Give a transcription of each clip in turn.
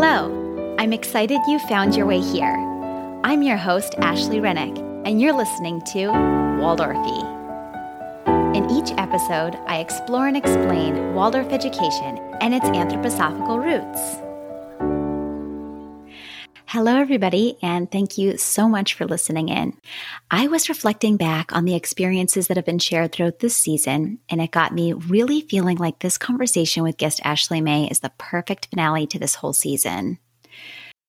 Hello, I'm excited you found your way here. I'm your host, Ashley Rennick, and you're listening to Waldorfy. In each episode, I explore and explain Waldorf education and its anthroposophical roots. Hello, everybody, and thank you so much for listening in. I was reflecting back on the experiences that have been shared throughout this season, and it got me really feeling like this conversation with guest Ashley May is the perfect finale to this whole season.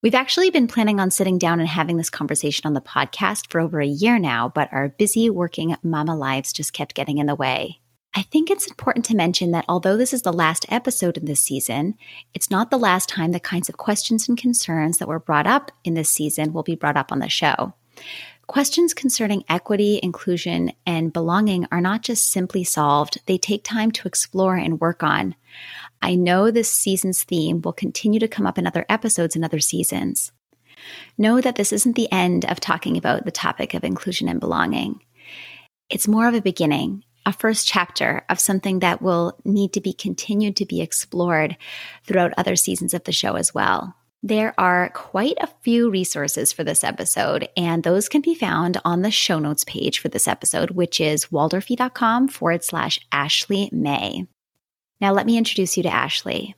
We've actually been planning on sitting down and having this conversation on the podcast for over a year now, but our busy working mama lives just kept getting in the way. I think it's important to mention that although this is the last episode in this season, it's not the last time the kinds of questions and concerns that were brought up in this season will be brought up on the show. Questions concerning equity, inclusion, and belonging are not just simply solved, they take time to explore and work on. I know this season's theme will continue to come up in other episodes and other seasons. Know that this isn't the end of talking about the topic of inclusion and belonging. It's more of a beginning, a first chapter of something that will need to be continued to be explored throughout other seasons of the show as well. There are quite a few resources for this episode, and those can be found on the show notes page for this episode, which is waldorfy.com forward slash Ashley May. Now, let me introduce you to Ashley.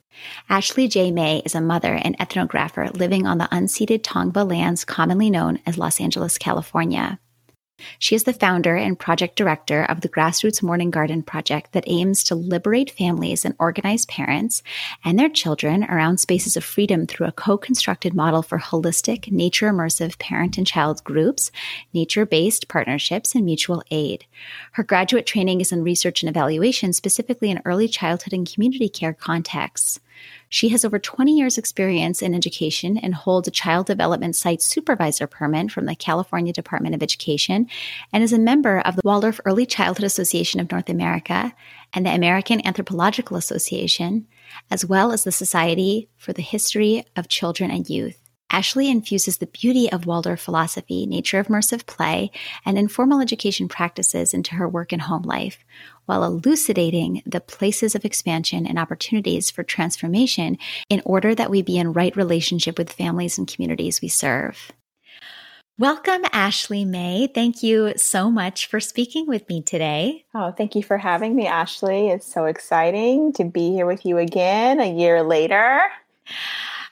Ashley J. May is a mother and ethnographer living on the unceded Tongva lands commonly known as Los Angeles, California. She is the founder and project director of the Grassroots Morning Garden Project that aims to liberate families and organize parents and their children around spaces of freedom through a co constructed model for holistic, nature immersive parent and child groups, nature based partnerships, and mutual aid. Her graduate training is in research and evaluation, specifically in early childhood and community care contexts. She has over 20 years' experience in education and holds a child development site supervisor permit from the California Department of Education and is a member of the Waldorf Early Childhood Association of North America and the American Anthropological Association, as well as the Society for the History of Children and Youth. Ashley infuses the beauty of Waldorf philosophy, nature of immersive play, and informal education practices into her work and home life, while elucidating the places of expansion and opportunities for transformation in order that we be in right relationship with families and communities we serve. Welcome, Ashley May. Thank you so much for speaking with me today. Oh, thank you for having me, Ashley. It's so exciting to be here with you again a year later.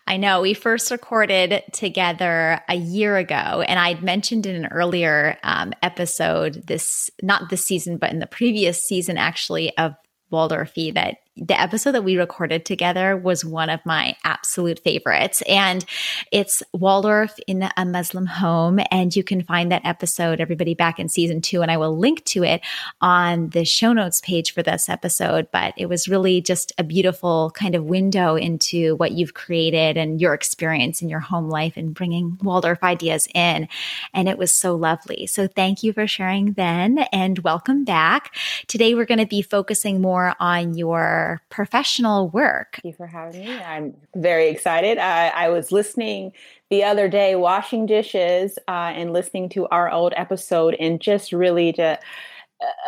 I know we first recorded together a year ago, and I'd mentioned in an earlier um, episode this, not this season, but in the previous season, actually, of Waldorfy that the episode that we recorded together was one of my absolute favorites. And it's Waldorf in a Muslim home. And you can find that episode, everybody, back in season two. And I will link to it on the show notes page for this episode. But it was really just a beautiful kind of window into what you've created and your experience in your home life and bringing Waldorf ideas in. And it was so lovely. So thank you for sharing then and welcome back. Today, we're going to be focusing more on your professional work. Thank you for having me. I'm very excited. I, I was listening the other day, washing dishes, uh, and listening to our old episode, and just really to.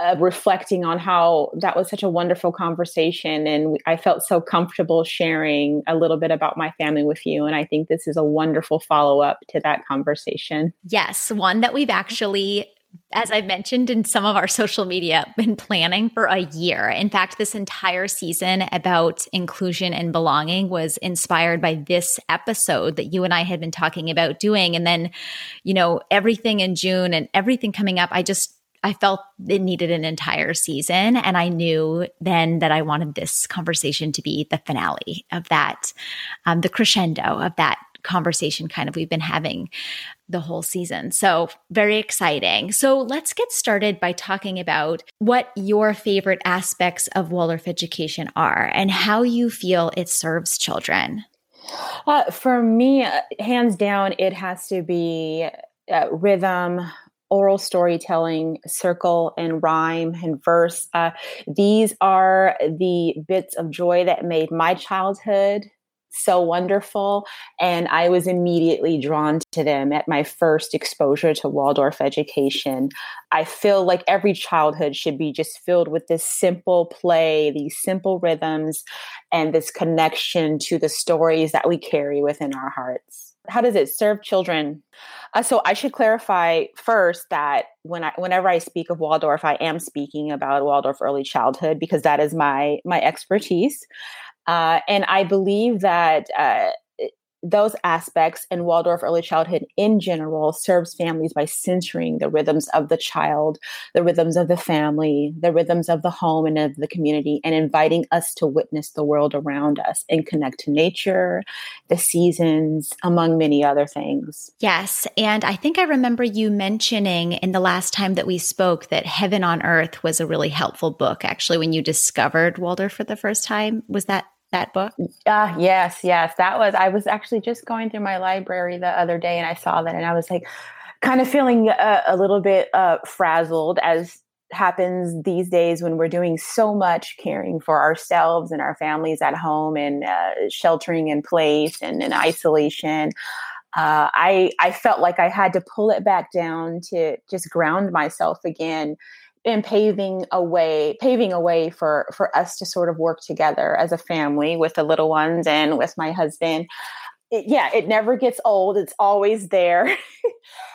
Uh, reflecting on how that was such a wonderful conversation and I felt so comfortable sharing a little bit about my family with you and I think this is a wonderful follow up to that conversation. Yes, one that we've actually as I've mentioned in some of our social media, been planning for a year. In fact, this entire season about inclusion and belonging was inspired by this episode that you and I had been talking about doing. And then, you know, everything in June and everything coming up, I just, I felt it needed an entire season. And I knew then that I wanted this conversation to be the finale of that, um, the crescendo of that conversation kind of we've been having the whole season. So, very exciting. So, let's get started by talking about what your favorite aspects of Waldorf education are and how you feel it serves children. Uh, for me, hands down, it has to be uh, rhythm, oral storytelling, circle and rhyme and verse. Uh, these are the bits of joy that made my childhood so wonderful. And I was immediately drawn to them at my first exposure to Waldorf education. I feel like every childhood should be just filled with this simple play, these simple rhythms, and this connection to the stories that we carry within our hearts. How does it serve children? Uh, so I should clarify first that when I, whenever I speak of Waldorf, I am speaking about Waldorf early childhood because that is my my expertise. Uh, and I believe that uh, those aspects in Waldorf early childhood in general serves families by centering the rhythms of the child, the rhythms of the family, the rhythms of the home and of the community, and inviting us to witness the world around us and connect to nature, the seasons, among many other things. Yes. And I think I remember you mentioning in the last time that we spoke that Heaven on Earth was a really helpful book, actually, when you discovered Waldorf for the first time. Was that that book? Uh, yes, yes. That was, I was actually just going through my library the other day and I saw that and I was like, kind of feeling a, a little bit uh, frazzled as happens these days when we're doing so much caring for ourselves and our families at home and uh, sheltering in place and in isolation. Uh, I I felt like I had to pull it back down to just ground myself again and paving a way paving a way for for us to sort of work together as a family with the little ones and with my husband. It, yeah it never gets old. It's always there.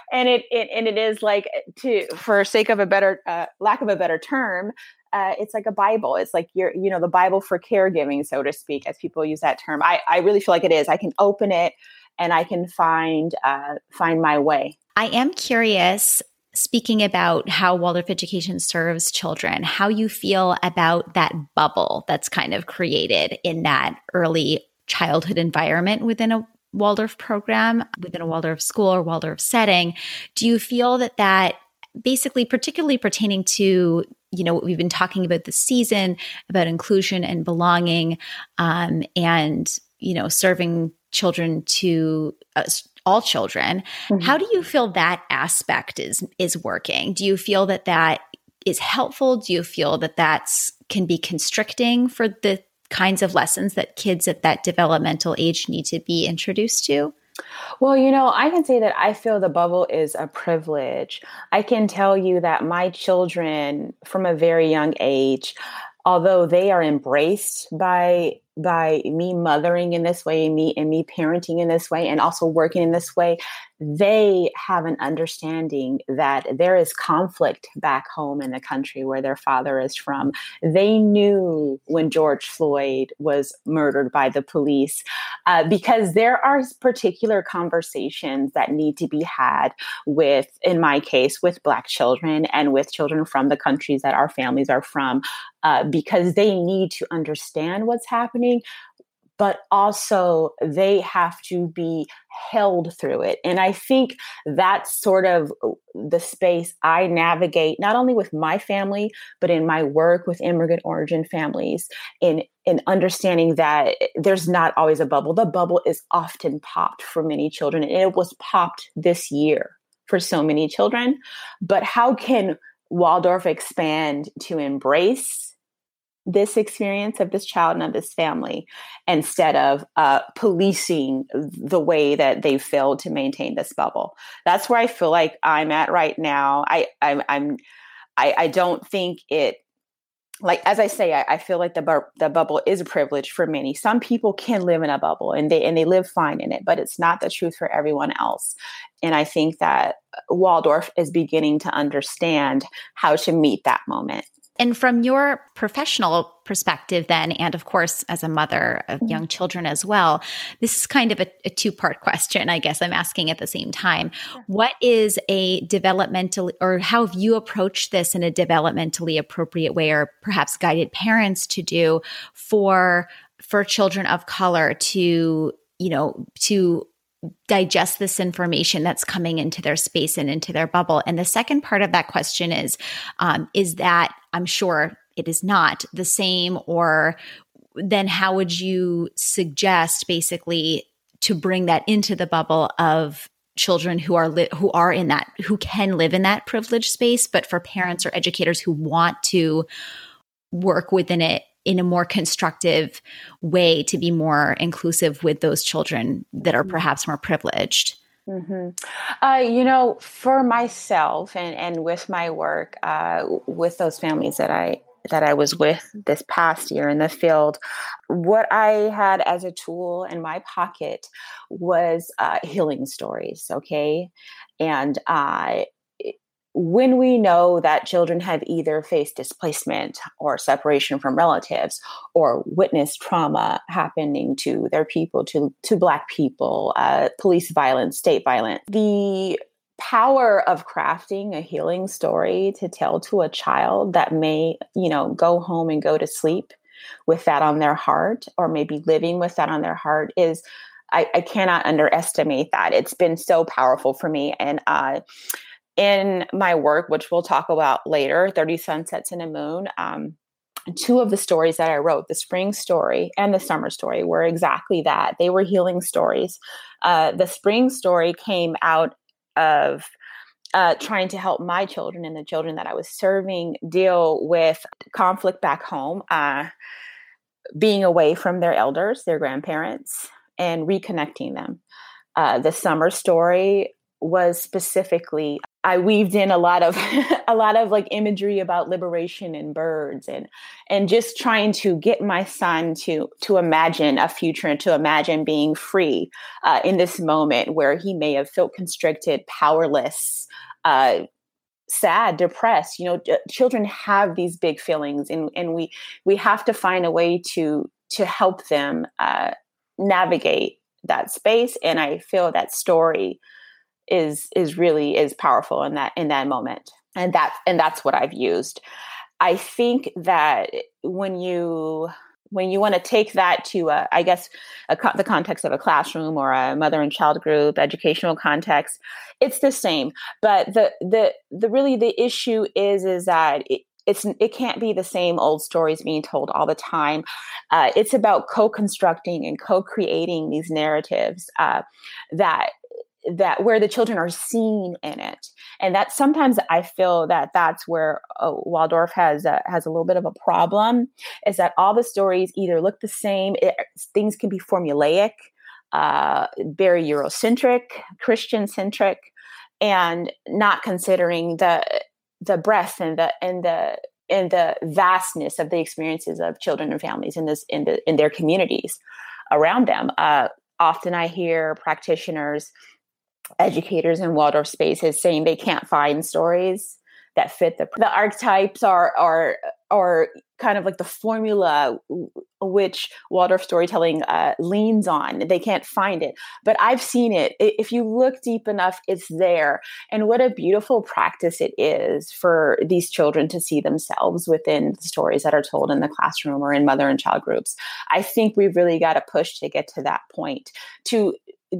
And it, it and it is like to for sake of a better uh, lack of a better term uh, it's like a bible. It's like you're you know the bible for caregiving so to speak as people use that term. I i really feel like it is. I can open it and i can find uh, find my way. I am curious speaking about how Waldorf education serves children, how you feel about that bubble that's kind of created in that early childhood environment within a Waldorf program, within a Waldorf school or Waldorf setting. Do you feel that that basically, particularly pertaining to you know what we've been talking about this season about inclusion and belonging um, and you know serving children to uh, all children. Mm-hmm. How do you feel that aspect is is working? Do you feel that that is helpful? Do you feel that that's can be constricting for the kinds of lessons that kids at that developmental age need to be introduced to? Well, you know, I can say that I feel the bubble is a privilege. I can tell you that my children from a very young age, although they are embraced by by me mothering in this way, me and me parenting in this way, and also working in this way, they have an understanding that there is conflict back home in the country where their father is from. They knew when George Floyd was murdered by the police uh, because there are particular conversations that need to be had with, in my case, with Black children and with children from the countries that our families are from, uh, because they need to understand what's happening but also they have to be held through it. And I think that's sort of the space I navigate, not only with my family, but in my work with immigrant origin families, in, in understanding that there's not always a bubble. The bubble is often popped for many children, and it was popped this year for so many children. But how can Waldorf expand to embrace this experience of this child and of this family instead of uh, policing the way that they failed to maintain this bubble. That's where I feel like I'm at right now. I, I I'm I, I don't think it like as I say, I, I feel like the bu- the bubble is a privilege for many. Some people can live in a bubble and they and they live fine in it, but it's not the truth for everyone else. And I think that Waldorf is beginning to understand how to meet that moment. And from your professional perspective, then, and of course, as a mother of mm-hmm. young children as well, this is kind of a, a two part question, I guess I'm asking at the same time. Sure. What is a developmental, or how have you approached this in a developmentally appropriate way, or perhaps guided parents to do for? for children of color to you know to digest this information that's coming into their space and into their bubble? And the second part of that question is um, is that I'm sure it is not the same, or then how would you suggest basically to bring that into the bubble of children who are li- who are in that who can live in that privileged space but for parents or educators who want to work within it in a more constructive way to be more inclusive with those children that are mm-hmm. perhaps more privileged? Mm-hmm. Uh, you know, for myself and, and with my work uh, with those families that I that I was with this past year in the field, what I had as a tool in my pocket was uh, healing stories. Okay, and uh, when we know that children have either faced displacement or separation from relatives or witnessed trauma happening to their people to to black people uh, police violence state violence the power of crafting a healing story to tell to a child that may you know go home and go to sleep with that on their heart or maybe living with that on their heart is I, I cannot underestimate that. It's been so powerful for me. And uh, in my work, which we'll talk about later, 30 Sunsets and a Moon, um, two of the stories that I wrote, the spring story and the summer story, were exactly that. They were healing stories. Uh, the spring story came out of uh, trying to help my children and the children that I was serving deal with conflict back home, uh, being away from their elders, their grandparents, and reconnecting them. Uh, the summer story was specifically I weaved in a lot of a lot of like imagery about liberation and birds and and just trying to get my son to to imagine a future and to imagine being free uh, in this moment where he may have felt constricted, powerless, uh, sad, depressed. You know, children have these big feelings, and and we we have to find a way to to help them uh, navigate that space. And I feel that story is is really is powerful in that in that moment. And that and that's what i've used. I think that when you when you want to take that to a, I guess a, the context of a classroom or a mother and child group educational context it's the same. But the the the really the issue is is that it, it's it can't be the same old stories being told all the time. Uh, it's about co-constructing and co-creating these narratives uh, that that where the children are seen in it. And that sometimes i feel that that's where uh, waldorf has a, has a little bit of a problem is that all the stories either look the same it, things can be formulaic uh, very eurocentric christian centric and not considering the the breadth and the and the and the vastness of the experiences of children and families in this in the in their communities around them. Uh, often i hear practitioners educators in Waldorf spaces saying they can't find stories that fit the the archetypes are are are kind of like the formula which Waldorf storytelling uh, leans on. They can't find it, but I've seen it. If you look deep enough, it's there. And what a beautiful practice it is for these children to see themselves within the stories that are told in the classroom or in mother and child groups. I think we've really got to push to get to that point to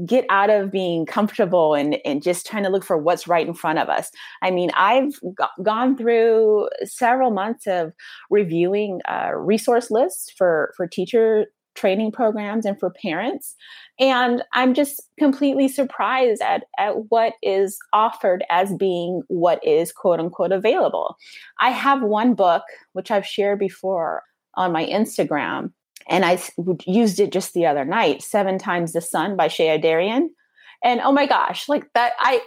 get out of being comfortable and, and just trying to look for what's right in front of us. I mean, I've g- gone through several months of reviewing uh, resource lists for, for teacher training programs and for parents. And I'm just completely surprised at, at what is offered as being what is quote unquote available. I have one book, which I've shared before on my Instagram, and I used it just the other night, Seven Times the Sun by Shea Darian. And oh my gosh, like that, I,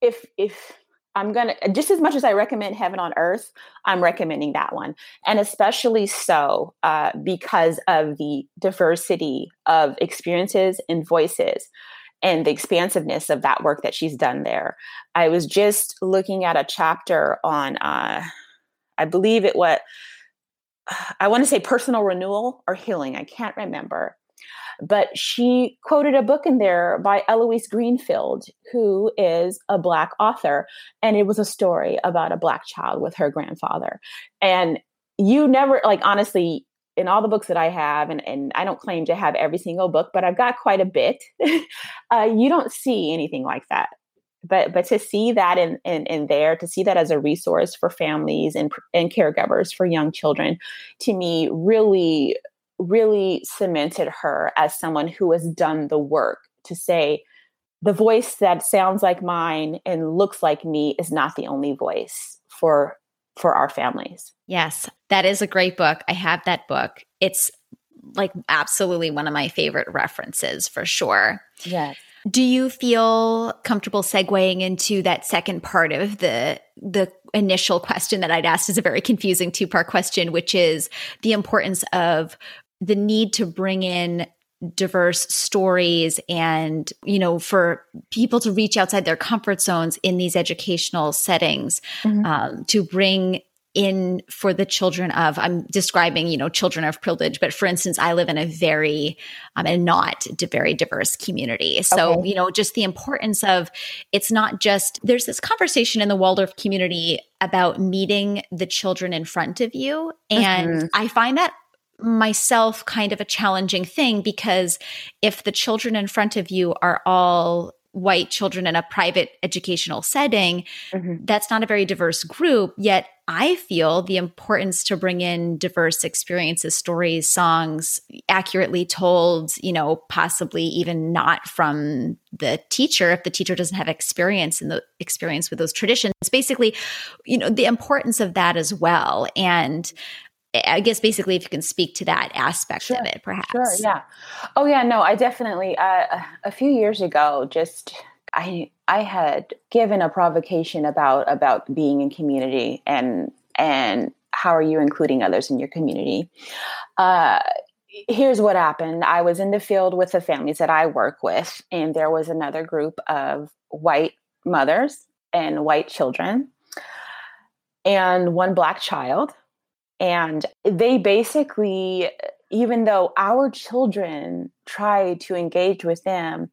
if, if, I'm gonna just as much as I recommend Heaven on Earth, I'm recommending that one, and especially so uh, because of the diversity of experiences and voices, and the expansiveness of that work that she's done there. I was just looking at a chapter on, uh, I believe it what I want to say personal renewal or healing. I can't remember. But she quoted a book in there by Eloise Greenfield, who is a Black author. And it was a story about a Black child with her grandfather. And you never, like, honestly, in all the books that I have, and, and I don't claim to have every single book, but I've got quite a bit, uh, you don't see anything like that but but to see that in, in in there to see that as a resource for families and and caregivers for young children to me really really cemented her as someone who has done the work to say the voice that sounds like mine and looks like me is not the only voice for for our families. Yes, that is a great book. I have that book. It's like absolutely one of my favorite references for sure. Yes. Do you feel comfortable segueing into that second part of the the initial question that I'd asked is a very confusing two-part question which is the importance of the need to bring in diverse stories and you know for people to reach outside their comfort zones in these educational settings mm-hmm. um, to bring in for the children of i'm describing you know children of privilege but for instance i live in a very um, and not very diverse community so okay. you know just the importance of it's not just there's this conversation in the waldorf community about meeting the children in front of you and mm-hmm. i find that myself kind of a challenging thing because if the children in front of you are all white children in a private educational setting, mm-hmm. that's not a very diverse group. Yet I feel the importance to bring in diverse experiences, stories, songs, accurately told, you know, possibly even not from the teacher if the teacher doesn't have experience in the experience with those traditions. Basically, you know, the importance of that as well. And I guess basically, if you can speak to that aspect sure, of it, perhaps. Sure. Yeah. Oh, yeah. No, I definitely. Uh, a few years ago, just I I had given a provocation about about being in community and and how are you including others in your community. Uh, here's what happened. I was in the field with the families that I work with, and there was another group of white mothers and white children, and one black child and they basically, even though our children try to engage with them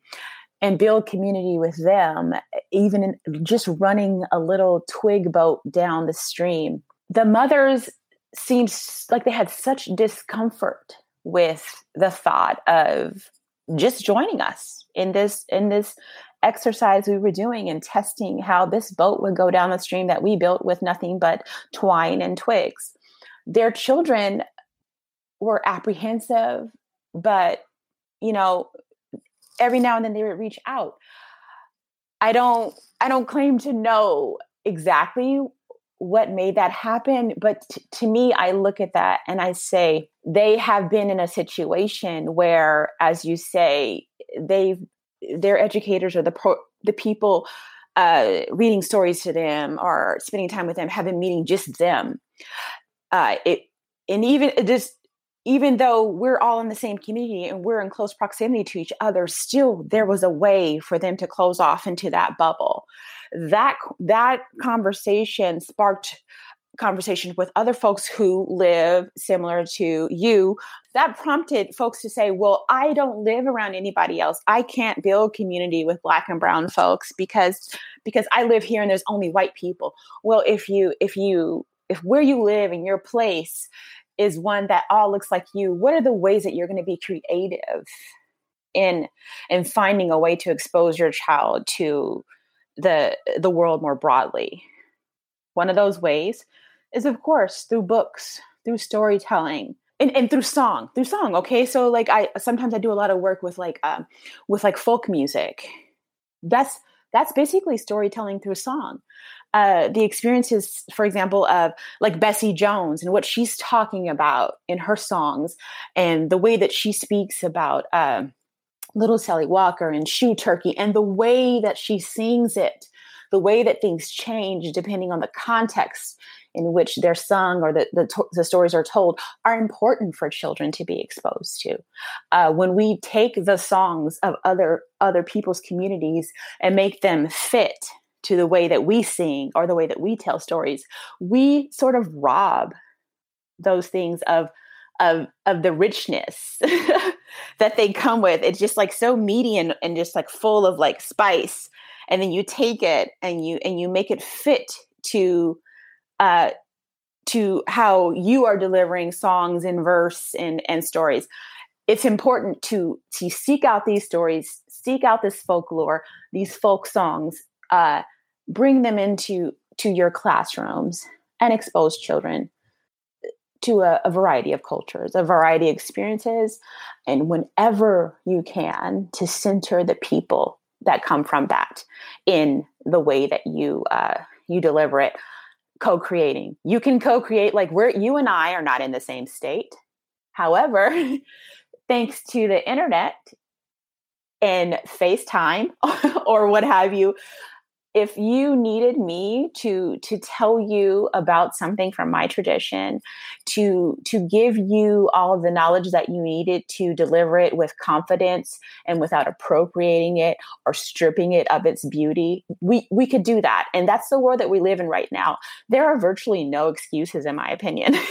and build community with them, even just running a little twig boat down the stream, the mothers seemed like they had such discomfort with the thought of just joining us in this in this exercise we were doing and testing how this boat would go down the stream that we built with nothing but twine and twigs their children were apprehensive, but you know, every now and then they would reach out. I don't I don't claim to know exactly what made that happen, but t- to me I look at that and I say they have been in a situation where as you say they their educators or the pro, the people uh, reading stories to them or spending time with them have been meeting just them uh, it and even just even though we're all in the same community and we're in close proximity to each other still there was a way for them to close off into that bubble. That that conversation sparked conversation with other folks who live similar to you. That prompted folks to say well i don't live around anybody else. I can't build community with black and brown folks because because i live here and there's only white people. Well if you if you if where you live and your place is one that all looks like you what are the ways that you're going to be creative in in finding a way to expose your child to the the world more broadly? One of those ways is of course through books through storytelling and, and through song through song okay? So like i sometimes i do a lot of work with like um with like folk music. That's that's basically storytelling through song uh, the experiences, for example, of like Bessie Jones and what she's talking about in her songs, and the way that she speaks about uh, Little Sally Walker and Shoo Turkey, and the way that she sings it, the way that things change depending on the context in which they're sung or the, the, the, stories are told are important for children to be exposed to. Uh, when we take the songs of other other people's communities and make them fit to the way that we sing or the way that we tell stories, we sort of rob those things of of of the richness that they come with. It's just like so meaty and, and just like full of like spice. And then you take it and you and you make it fit to uh to how you are delivering songs in verse and and stories. It's important to to seek out these stories, seek out this folklore, these folk songs, uh, bring them into to your classrooms and expose children to a, a, variety of cultures, a variety of experiences, and whenever you can, to center the people that come from that in the way that you uh, you deliver it. co-creating. You can co-create like we're you and I are not in the same state. However, thanks to the internet and FaceTime or what have you, if you needed me to to tell you about something from my tradition to to give you all the knowledge that you needed to deliver it with confidence and without appropriating it or stripping it of its beauty we we could do that. And that's the world that we live in right now. There are virtually no excuses in my opinion.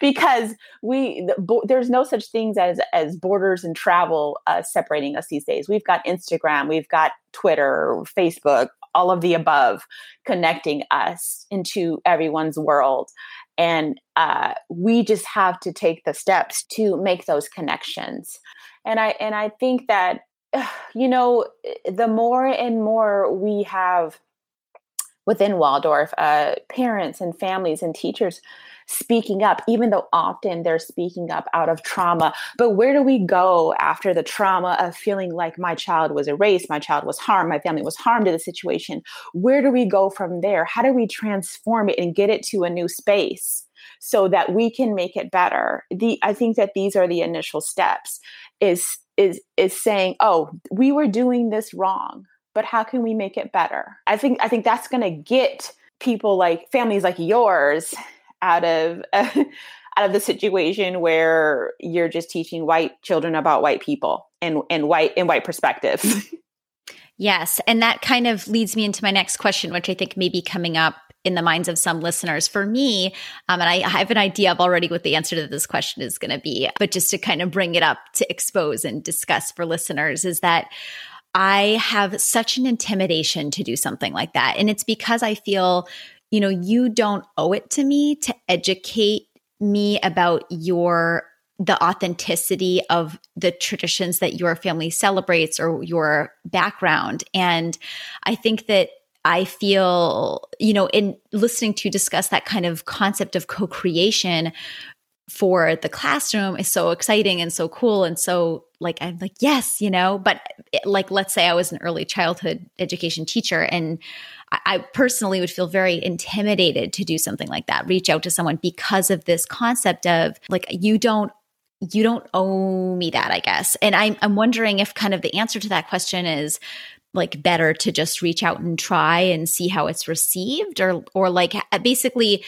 Because we there's no such things as as borders and travel uh, separating us these days. We've got Instagram, we've got Twitter, Facebook, all of the above connecting us into everyone's world. And uh, we just have to take the steps to make those connections. And I and I think that you know the more and more we have within Waldorf, uh, parents and families and teachers speaking up, even though often they're speaking up out of trauma. But where do we go after the trauma of feeling like my child was erased, my child was harmed, my family was harmed in the situation? Where do we go from there? How do we transform it and get it to a new space? so that we can make it better the i think that these are the initial steps is is is saying oh we were doing this wrong but how can we make it better i think i think that's going to get people like families like yours out of out of the situation where you're just teaching white children about white people and and white and white perspectives. yes, and that kind of leads me into my next question, which I think may be coming up in the minds of some listeners. For me, um, and I, I have an idea of already what the answer to this question is going to be, but just to kind of bring it up to expose and discuss for listeners is that. I have such an intimidation to do something like that. And it's because I feel you know, you don't owe it to me to educate me about your the authenticity of the traditions that your family celebrates or your background. And I think that I feel, you know, in listening to discuss that kind of concept of co creation for the classroom is so exciting and so cool. And so, like, I'm like, yes, you know, but eh, like, let's say I was an early childhood education teacher and I personally would feel very intimidated to do something like that, reach out to someone because of this concept of like, you don't you don't owe me that, I guess. And I'm I'm wondering if kind of the answer to that question is like better to just reach out and try and see how it's received or or like basically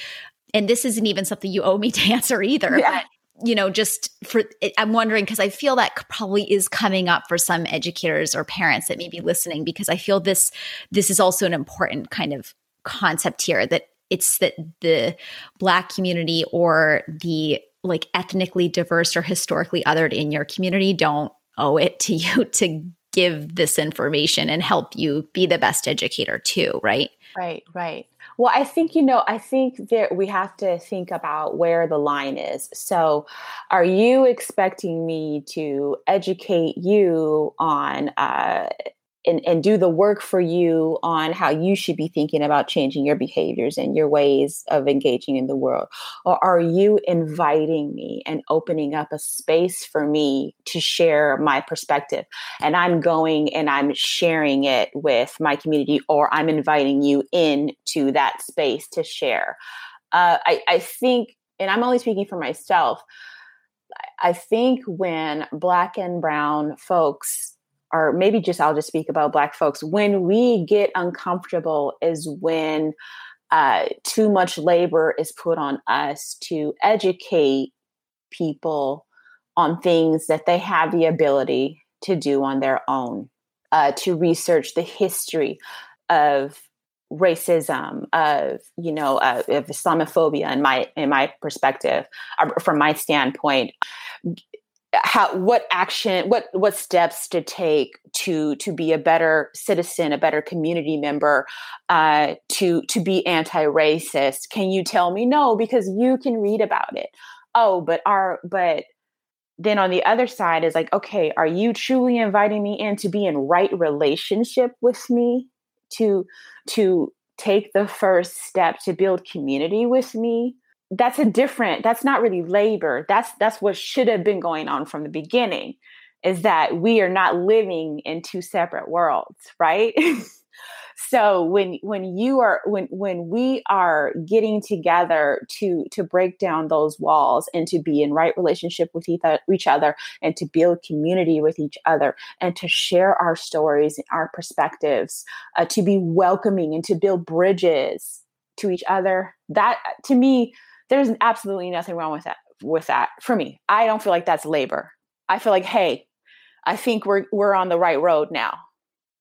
and this isn't even something you owe me to answer either. Yeah you know, just for, I'm wondering because I feel that probably is coming up for some educators or parents that may be listening because I feel this, this is also an important kind of concept here that it's that the Black community or the like ethnically diverse or historically othered in your community don't owe it to you to give this information and help you be the best educator too, right? Right, right. Well, I think, you know, I think that we have to think about where the line is. So, are you expecting me to educate you on uh, and, and do the work for you on how you should be thinking about changing your behaviors and your ways of engaging in the world? Or are you inviting me and opening up a space for me to share my perspective? And I'm going and I'm sharing it with my community, or I'm inviting you into that space to share. Uh, I, I think, and I'm only speaking for myself. I think when Black and Brown folks or maybe just I'll just speak about Black folks. When we get uncomfortable is when uh, too much labor is put on us to educate people on things that they have the ability to do on their own, uh, to research the history of racism of you know uh, of islamophobia in my in my perspective uh, from my standpoint how what action what what steps to take to to be a better citizen a better community member uh, to to be anti-racist. Can you tell me? No because you can read about it. Oh but our but then on the other side is like okay are you truly inviting me in to be in right relationship with me? To to take the first step to build community with me that's a different that's not really labor. That's that's what should have been going on from the beginning is that we are not living in two separate worlds right? So when when you are when when we are getting together to to break down those walls and to be in right relationship with each other and to build community with each other and to share our stories and our perspectives uh, to be welcoming and to build bridges to each other that to me there's absolutely nothing wrong with that with that for me i don't feel like that's labor i feel like hey i think we're we're on the right road now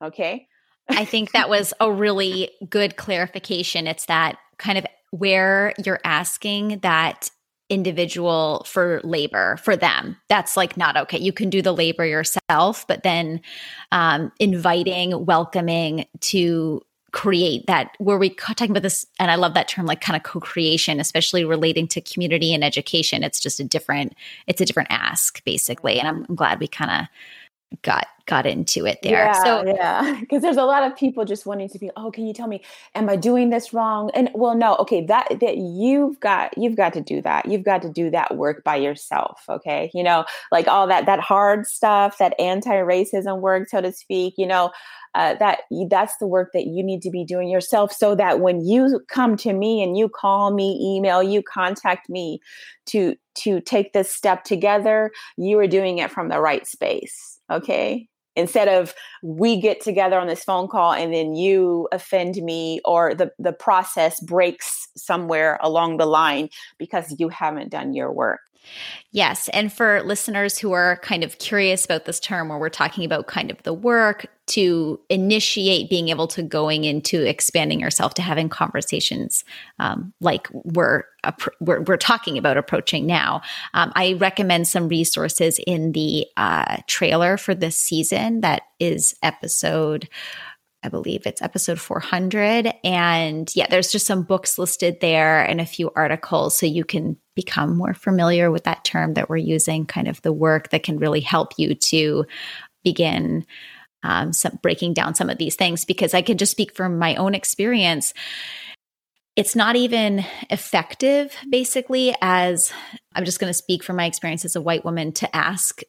okay I think that was a really good clarification. It's that kind of where you're asking that individual for labor for them. That's like not okay. You can do the labor yourself, but then um, inviting, welcoming to create that where we talking about this and i love that term like kind of co-creation especially relating to community and education. It's just a different it's a different ask basically and i'm, glad we kind of got got into it there. Yeah, so yeah, because there's a lot of people just wanting to be, oh, can you tell me, am I doing this wrong? And well, no, okay, that that you've got you've got to do that. You've got to do that work by yourself. Okay, you know, like all that that hard stuff, that anti-racism work, so to speak. You know, uh, that that's the work that you need to be doing yourself so that when you come to me and you call me email you contact me to to take this step together you are doing it from the right space okay? Instead of we get together on this phone call and then you offend me or the, the process breaks somewhere along the line because you haven't done your work Yes. And for listeners who are kind of curious about this term, where we're talking about kind of the work to initiate being able to going into expanding yourself to having conversations um, like we're, we're, we're talking about approaching now, um, I recommend some resources in the uh, trailer for this season. That is episode I believe it's episode 400. And yeah, there's just some books listed there and a few articles so you can become more familiar with that term that we're using, kind of the work that can really help you to begin um, some, breaking down some of these things. Because I can just speak from my own experience. It's not even effective, basically, as I'm just going to speak from my experience as a white woman to ask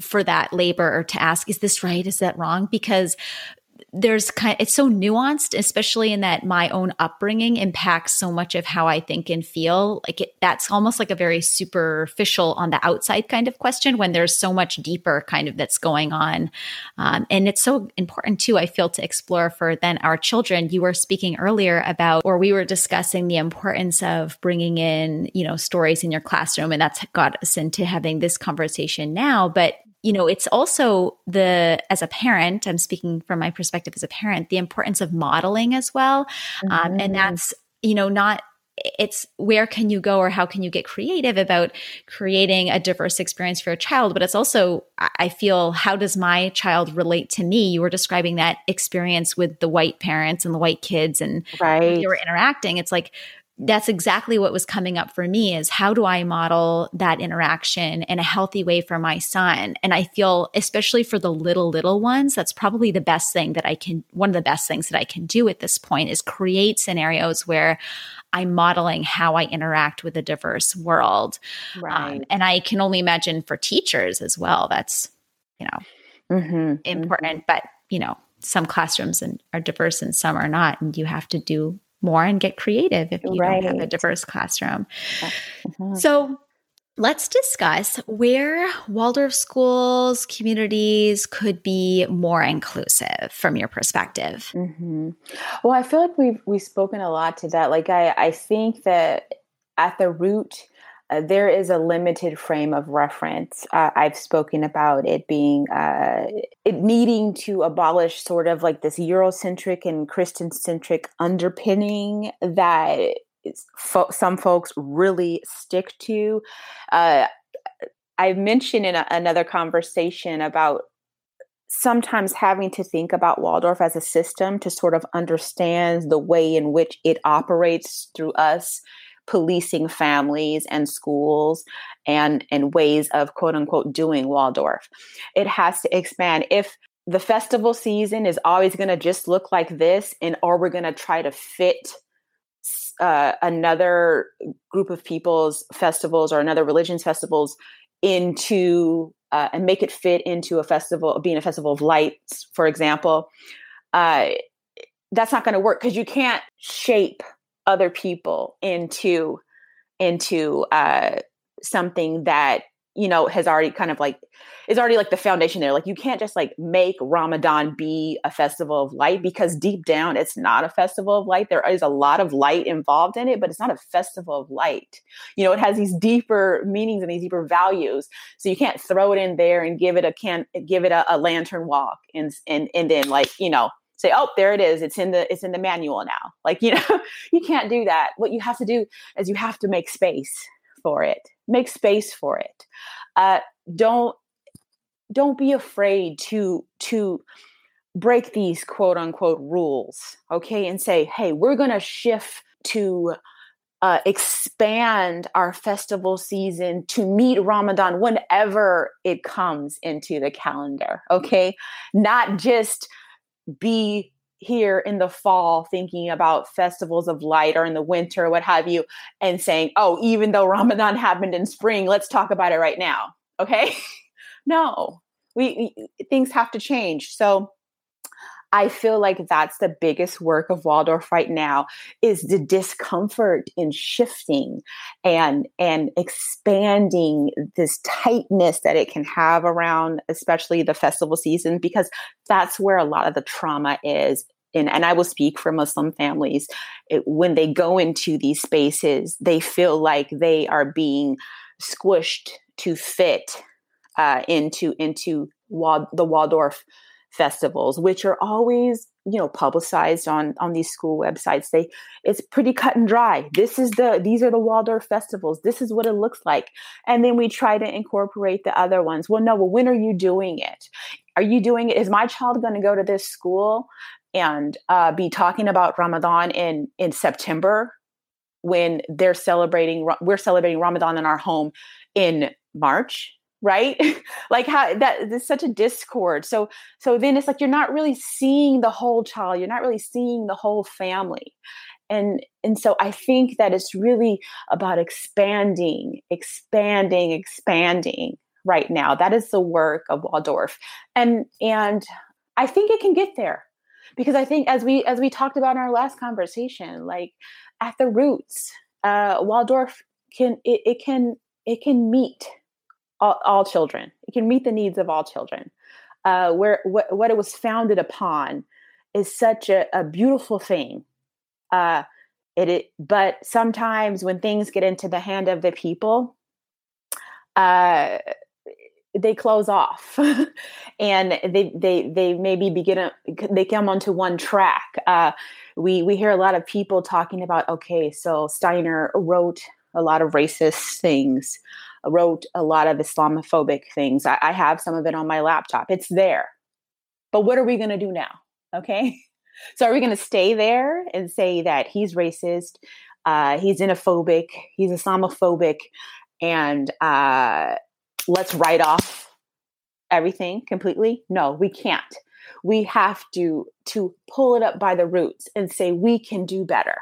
for that labor or to ask, is this right? Is that wrong? Because there's kind it's so nuanced especially in that my own upbringing impacts so much of how i think and feel. Like it, that's almost like a very superficial on the outside kind of question when there's so much deeper kind of that's going on. Um, and it's so important too i feel to explore for then our children. You were speaking earlier about or we were discussing the importance of bringing in you know stories in your classroom and that's got us into having this conversation now. But you know, it's also the, as a parent, I'm speaking from my perspective as a parent, the importance of modeling as well. Mm-hmm. Um, and mm-hmm. that's, you know, not, it's where can you go or how can you get creative about creating a diverse experience for a child but it's also i feel how does my child relate to me you were describing that experience with the white parents and the white kids and right. you were interacting it's like that's exactly what was coming up for me is how do I model that interaction in a healthy way for my son? And I feel, especially for the little, little ones, that's probably the best thing that I can, one of the best things that I can do at this point is create scenarios where I'm modeling how I interact with a diverse world. Um, right. Um, and I can only imagine for teachers as well, that's, you know, mm-hmm. important. Mm-hmm. But, you know, some classrooms and, are diverse and some are not. And you have to do more and get creative if you right. don't have a diverse classroom. Mm-hmm. So let's discuss where Waldorf schools, communities could be more inclusive from your perspective. Mm-hmm. Well, I feel like we've we've spoken a lot to that. Like I, I think that at the root uh, there is a limited frame of reference. Uh, I've spoken about it being, uh, it needing to abolish sort of like this Eurocentric and Christian centric underpinning that fo- some folks really stick to. Uh, I mentioned in a, another conversation about sometimes having to think about Waldorf as a system to sort of understand the way in which it operates through us policing families and schools and and ways of quote unquote doing Waldorf. It has to expand. If the festival season is always going to just look like this, and or we're going to try to fit uh, another group of people's festivals or another religion's festivals into uh, and make it fit into a festival, being a festival of lights, for example. Uh, that's not going to work because you can't shape other people into into uh, something that you know has already kind of like is already like the foundation there. Like you can't just like make ramadan be a festival of light because deep down it's not a festival of light. There is a lot of light involved in it but it's not a festival of light. You know it has these deeper meanings and these deeper values so you can't throw it in there and give it a can give it a, a lantern walk and and and then like you know say oh there it is it's in the it's in the manual now like you know you can't do that what you have to do is you have to make space for it make space for it uh, don't don't be afraid to to break these quote unquote rules okay and say hey we're going to shift to uh, expand our festival season to meet Ramadan whenever it comes into the calendar. Okay. Not just be here in the fall thinking about festivals of light or in the winter, what have you, and saying, oh, even though Ramadan happened in spring, let's talk about it right now. Okay. no, we, we, things have to change. So I feel like that's the biggest work of Waldorf right now is the discomfort in shifting and and expanding this tightness that it can have around especially the festival season because that's where a lot of the trauma is. And, and I will speak for Muslim families, it, when they go into these spaces, they feel like they are being squished to fit uh, into into Wal- the Waldorf festivals, which are always you know publicized on on these school websites. They it's pretty cut and dry. This is the these are the Waldorf festivals. This is what it looks like, and then we try to incorporate the other ones. Well, no. Well, when are you doing it? Are you doing it? Is my child going to go to this school and uh, be talking about Ramadan in in September when they're celebrating? We're celebrating Ramadan in our home in March right? Like how that there's such a discord. So so then it's like you're not really seeing the whole child you're not really seeing the whole family. And and so i think that it's really about expanding expanding expanding right now. That is the work of waldorf. And and i think it can get there because i think as we as we talked about in our last conversation like at the roots uh waldorf can it, it can it can meet all, all children. It can meet the needs of all children. Uh, where what, what it was founded upon is such a, a beautiful thing. Uh, it, it, but sometimes when things get into the hand of the people, uh, they close off, and they they they maybe begin a, they come onto one track. Uh, we we hear a lot of people talking about okay, so Steiner wrote a lot of racist things wrote a lot of Islamophobic things. I, I have some of it on my laptop. It's there. But what are we going to do now? Okay. So are we going to stay there and say that he's racist, uh, he's xenophobic, he's Islamophobic, and uh, let's write off everything completely? No, we can't. We have to to pull it up by the roots and say we can do better.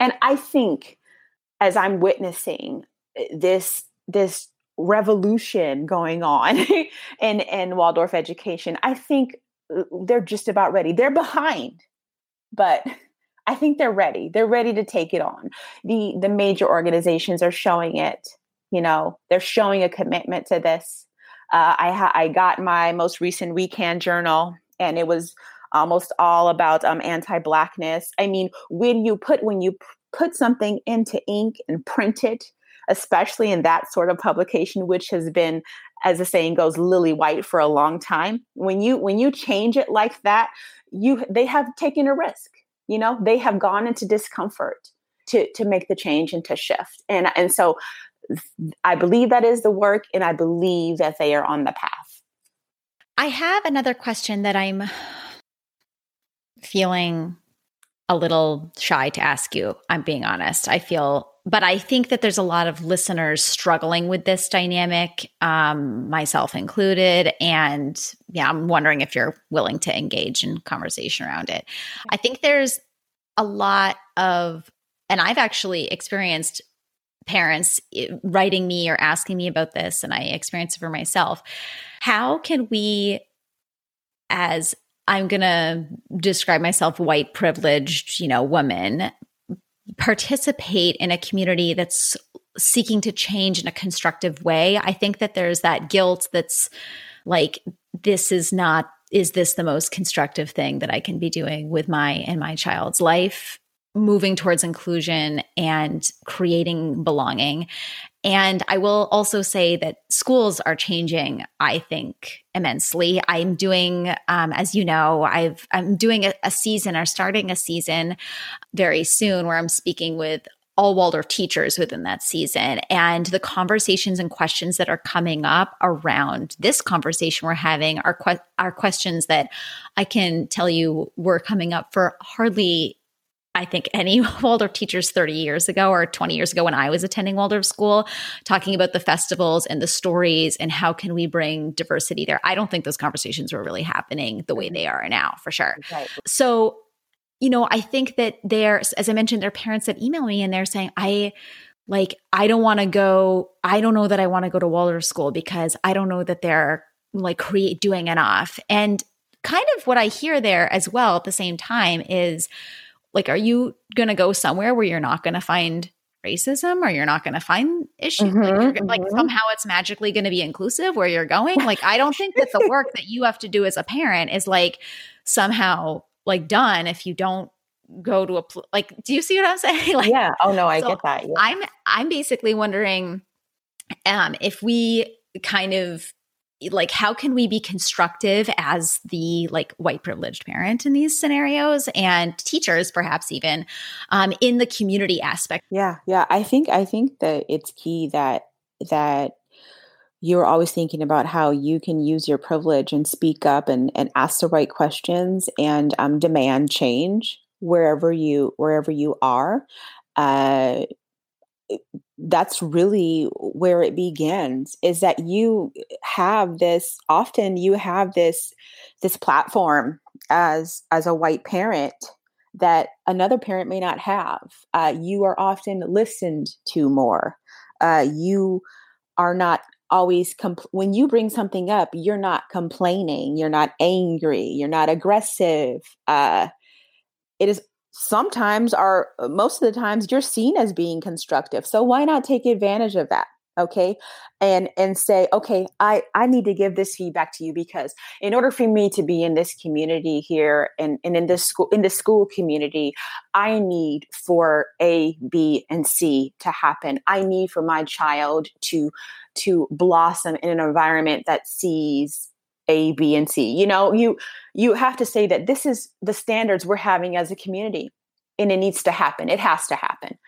And I think as I'm witnessing this this revolution going on in in Waldorf education. I think uh, they're just about ready. They're behind, but I think they're ready. They're ready to take it on. The the major organizations are showing it. You know, they're showing a commitment to this. Uh, I ha- I got my most recent weekend journal, and it was almost all about um, anti-blackness. I mean, when you put when you p- put something into ink and print it, especially in that sort of publication, which has been, as the saying goes, lily white for a long time. When you when you change it like that, you they have taken a risk. You know, they have gone into discomfort to to make the change and to shift. And and so I believe that is the work, and I believe that they are on the path. I have another question that I'm feeling a little shy to ask you. I'm being honest. I feel but I think that there's a lot of listeners struggling with this dynamic, um, myself included. And yeah, I'm wondering if you're willing to engage in conversation around it. I think there's a lot of, and I've actually experienced parents eh, writing me or asking me about this, and I experienced it for myself. How can we, as I'm going to describe myself white privileged, you know, woman participate in a community that's seeking to change in a constructive way. I think that there's that guilt that's like this is not is this the most constructive thing that I can be doing with my and my child's life? Moving towards inclusion and creating belonging. And I will also say that schools are changing, I think, immensely. I'm doing, um, as you know, I've, I'm doing a, a season or starting a season very soon where I'm speaking with all Waldorf teachers within that season. And the conversations and questions that are coming up around this conversation we're having are, que- are questions that I can tell you were coming up for hardly I think any Waldorf teachers 30 years ago or 20 years ago when I was attending Waldorf school, talking about the festivals and the stories and how can we bring diversity there. I don't think those conversations were really happening the way they are now, for sure. Right. So you know, I think that they're, as I mentioned, there are parents that email me and they're saying, I, like, I don't want to go, I don't know that I want to go to Waldorf school because I don't know that they're like create doing enough. And kind of what I hear there as well at the same time is like, are you going to go somewhere where you're not going to find racism or you're not going to find issues? Mm-hmm, like, mm-hmm. like, somehow it's magically going to be inclusive where you're going? Like i don't think that the work that you have to do as a parent is like somehow like done if you don't go to a pl- like do you see what i'm saying? Like yeah. Oh no i so get that. Yeah. i'm i'm basically wondering um if we kind of like how can we be constructive as the like white privileged parent in these scenarios and teachers perhaps even um, in the community aspect? Yeah yeah i think i think that it's key that that you're always thinking about how you can use your privilege and speak up and, and ask the right questions and um, demand change wherever you wherever you are. Uh, that's really where it begins is that you have this often you have this this platform as as a white parent that another parent may not have. Uh, you are often listened to more. Uh, you are not always compl- when you bring something up you're not complaining you're not angry you're not aggressive. Uh it is sometimes are uh, most of the times you're seen as being constructive so why not take advantage of that okay? And and say okay i i need to give this feedback to you because in order for me to be in this community here and, and in this school in the school community i need for a b and c to happen. I need for my child to to blossom in an environment that sees a b and c. You know you you have to say that this is the standards we're having as a community and it needs to happen. It has to happen.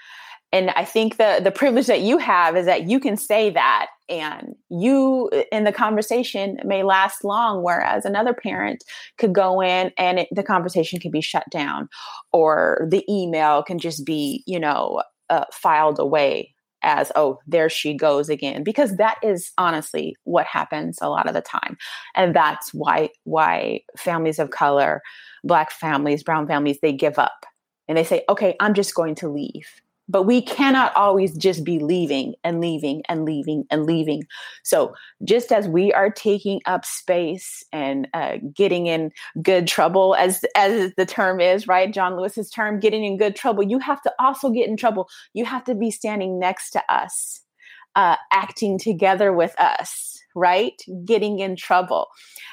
And i think the the privilege that you have is that you can say that and you in the conversation may last long whereas another parent could go in and it, the conversation can be shut down or the email can just be you know uh, filed away as oh there she goes again because that is honestly what happens a lot of the time. And that's why why families of color black families brown families they give up. And they say okay i'm just going to leave but we cannot always just be leaving and leaving and leaving and leaving. So, just as we are taking up space and uh, getting in good trouble, as as the term is, right? John Lewis's term, getting in good trouble, you have to also get in trouble. You have to be standing next to us, uh, acting together with us right? Getting in trouble,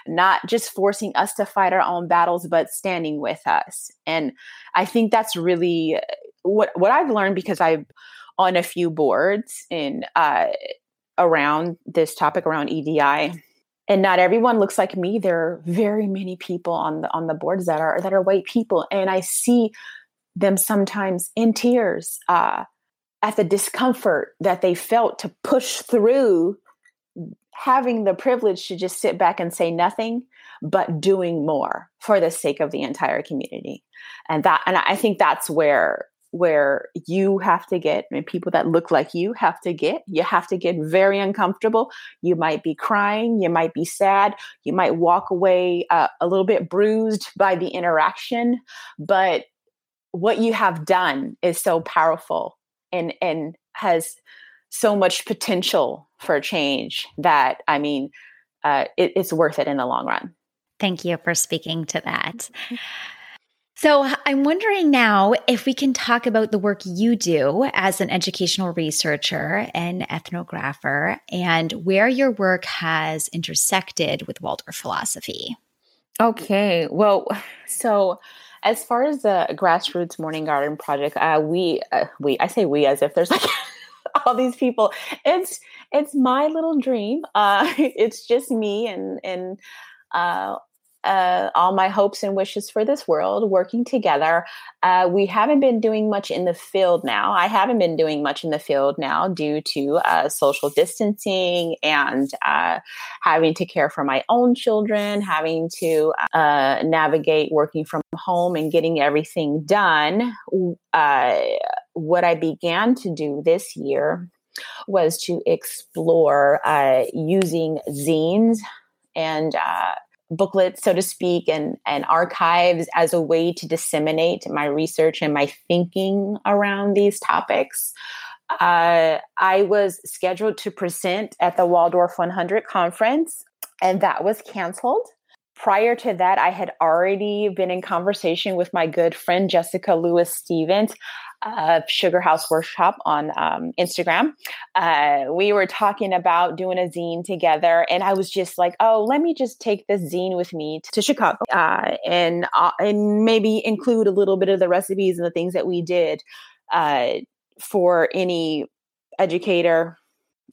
not just forcing us to fight our own battles, but standing with us. And I think that's really what what I've learned because I'm on a few boards in uh, around this topic around EDI. And not everyone looks like me. There are very many people on the on the boards that are that are white people, and I see them sometimes in tears uh, at the discomfort that they felt to push through having the privilege to just sit back and say nothing but doing more for the sake of the entire community and that and i think that's where where you have to get and people that look like you have to get you have to get very uncomfortable. You might be crying you might be sad you might walk away uh, a little bit bruised by the interaction but what you have done is so powerful and and has so much potential for change that i mean uh, it, it's worth it in the long run. Thank you for speaking to that. So, I'm wondering now if we can talk about the work you do as an educational researcher and ethnographer and where your work has intersected with Waldorf philosophy. Okay. Well, so as far as the grassroots morning garden project, uh, we uh, we I say we as if there's like all these people. It's it's my little dream. Uh, it's just me and and uh, uh, all my hopes and wishes for this world working together. Uh, we haven't been doing much in the field now. I haven't been doing much in the field now due to uh, social distancing and uh, having to care for my own children, having to uh, navigate working from home and getting everything done. Uh, what I began to do this year was to explore using zines and uh, booklets, so to speak, and, and archives as a way to disseminate my research and my thinking around these topics. Uh, I was scheduled to present at the Waldorf 100 conference, and that was canceled. Prior to that, I had already been in conversation with my good friend Jessica Lewis Stevens of Sugar House Workshop on um, Instagram. Uh, we were talking about doing a zine together, and I was just like, "Oh, let me just take this zine with me to Chicago uh, and uh, and maybe include a little bit of the recipes and the things that we did uh, for any educator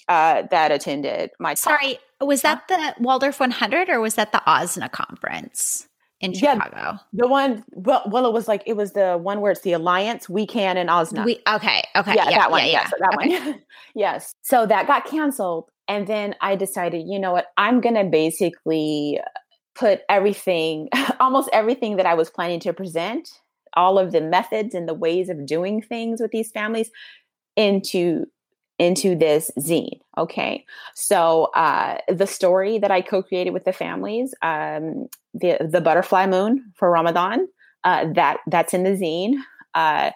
uh, that attended my. Sorry, was that the Waldorf 100 or was that the AWSNA conference? In Chicago. Yeah, the one, well, well, it was like it was the one where it's the Alliance, WECAN, and AWSNA. We okay, okay, yeah, yeah that one, yeah, yeah. that okay. one, yes. So that got canceled, and then I decided, you know what, I'm gonna basically put everything, almost everything that I was planning to present, all of the methods and the ways of doing things with these families, into into this zine. Okay. So uh, the story that I co-created with the families, um, the the butterfly moon for Ramadan, uh, that that's in the zine. Uh,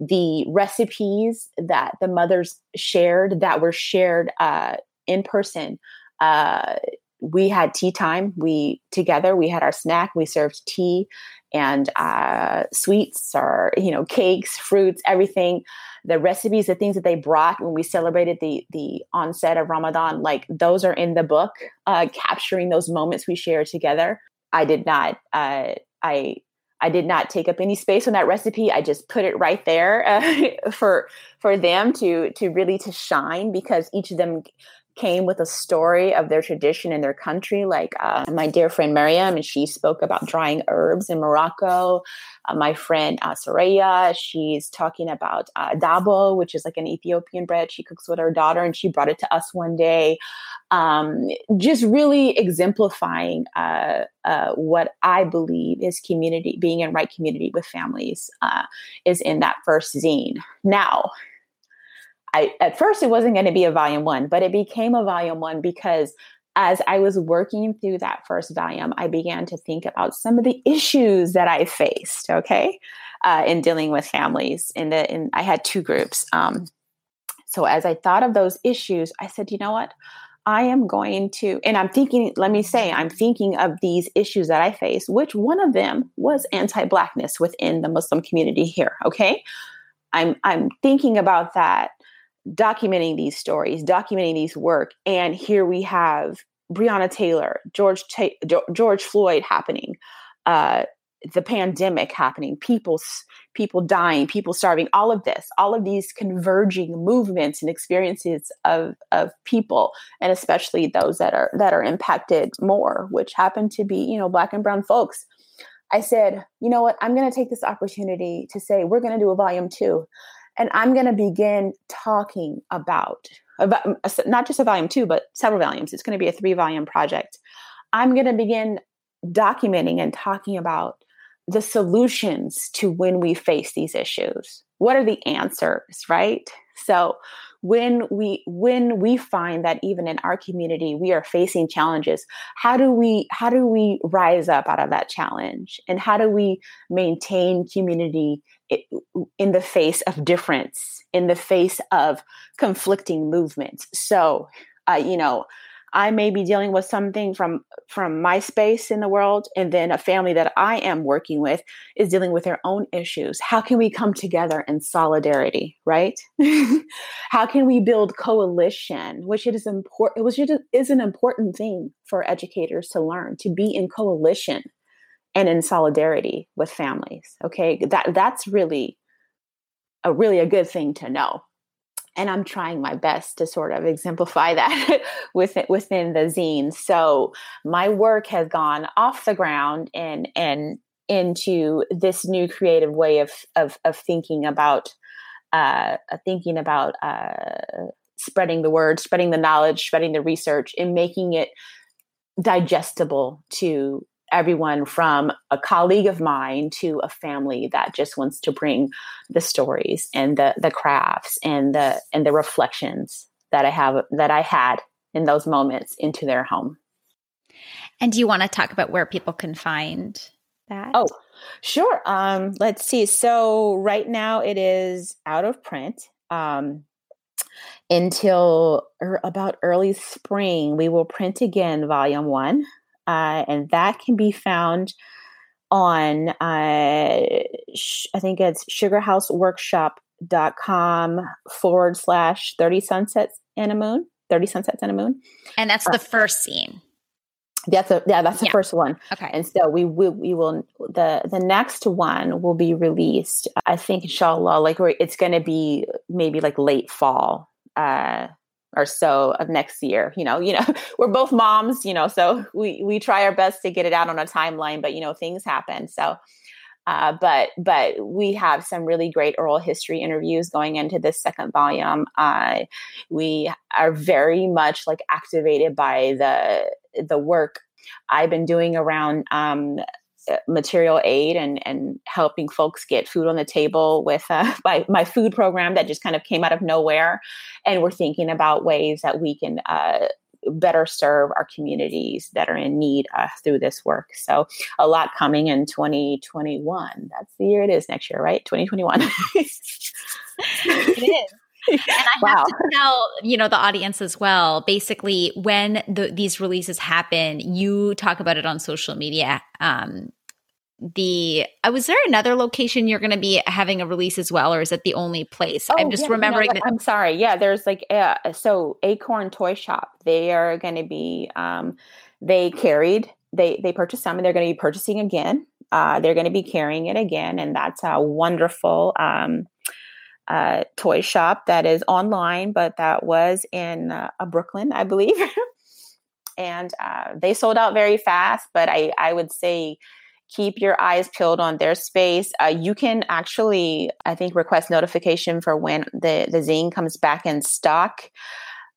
the recipes that the mothers shared that were shared uh, in person. Uh, we had tea time. We together. We had our snack. We served tea and uh, sweets, or you know, cakes, fruits, everything the recipes, the things that they brought when we celebrated the the onset of Ramadan, like those are in the book, uh, capturing those moments we share together. I did not. Uh, I I did not take up any space on that recipe. I just put it right there uh, for for them to to really to shine because each of them came with a story of their tradition in their country. Like uh, my dear friend Miriam, and she spoke about drying herbs in Morocco. Uh, my friend uh, Soraya, she's talking about uh, dabo, which is like an Ethiopian bread she cooks with her daughter, and she brought it to us one day. Um, just really exemplifying uh, uh, what I believe is community, being in right community with families, uh, is in that first zine. Now, I, at first it wasn't going to be a volume one, but it became a volume one because as I was working through that first volume, I began to think about some of the issues that I faced. Okay, uh, in dealing with families. In the in I had two groups. Um, so as I thought of those issues, I said, you know what? I am going to, and I'm thinking, let me say, I'm thinking of these issues that I face, which one of them was anti Blackness within the Muslim community here. Okay. I'm, I'm thinking about that documenting these stories, documenting these work, and here we have Breonna Taylor, George Ta- George Floyd happening, uh, the pandemic happening, people people dying, people starving, all of this, all of these converging movements and experiences of of people, and especially those that are that are impacted more, which happen to be you know black and brown folks. I said, you know what, I'm going to take this opportunity to say we're going to do a volume two and I'm going to begin talking about, about mm, not just a volume two, but several volumes. It's going to be a three volume project. I'm going to begin documenting and talking about the solutions to when we face these issues. What are the answers, right? So, when we when we find that even in our community we are facing challenges how do we how do we rise up out of that challenge and how do we maintain community in the face of difference in the face of conflicting movements so uh, you know I may be dealing with something from from my space in the world, and then a family that I am working with is dealing with their own issues. How can we come together in solidarity, right? How can we build coalition, which it is important, which is an important thing for educators to learn to be in coalition and in solidarity with families. Okay, that that's really a really a good thing to know and I'm trying my best to sort of exemplify that within within the zine. So my work has gone off the ground and and into this new creative way of of, of thinking about uh, thinking about uh, spreading the word, spreading the knowledge, spreading the research, and making it digestible to everyone from a colleague of mine to a family that just wants to bring the stories and the the crafts and the and the reflections that I have that I had in those moments into their home. And do you want to talk about where people can find that? Oh, sure. Um, let's see. So right now it is out of print. Um, until er, about early spring, we will print again volume one uh, and that can be found on uh, sh- I think it's sugarhouseworkshop.com forward slash 30 sunsets and a moon 30 sunsets and a moon. And that's the uh, first scene. that's a yeah that's the yeah. first one. Okay. And so we will we will the the next one will be released i think inshallah like it's going to be maybe like late fall uh or so of next year you know you know we're both moms you know so we we try our best to get it out on a timeline but you know things happen. So uh, but but we have some really great oral history interviews going into this second volume. Uh, we are very much like activated by the the work i've been doing around um, material aid and and helping folks get food on the table with uh, my, my food program that just kind of came out of nowhere. And we're thinking about ways that we can uh, better serve our communities that are in need uh, through this work. So a lot coming in 2021 that's the year it is next year right? 2021 it is and I wow. have to tell, you know, the audience as well. Basically, when the, these releases happen, you talk about it on social media. Um, the uh, was there another location you're going to be having a release as well, or is it the only place? Oh, I'm just yeah, remembering. You know that- I'm sorry. Yeah, there's like a, so Acorn Toy Shop. They are going to be. Um, they carried. They they purchased some, and they're going to be purchasing again. Uh, they're going to be carrying it again, and that's a wonderful. Um, uh, toy shop that is online, but that was in uh, Brooklyn, I believe. and uh, they sold out very fast. But I, I would say keep your eyes peeled on their space. Uh, you can actually, I think, request notification for when the, the zine comes back in stock.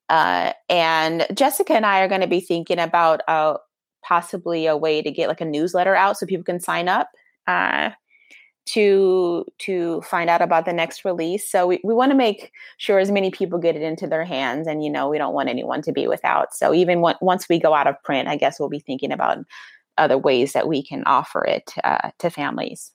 Uh, and Jessica and I are going to be thinking about uh, possibly a way to get like a newsletter out so people can sign up uh, to to find out about the next release. So we, we want to make sure as many people get it into their hands, and you know we don't want anyone to be without. So even once we go out of print, I guess we'll be thinking about other ways that we can offer it uh, to families.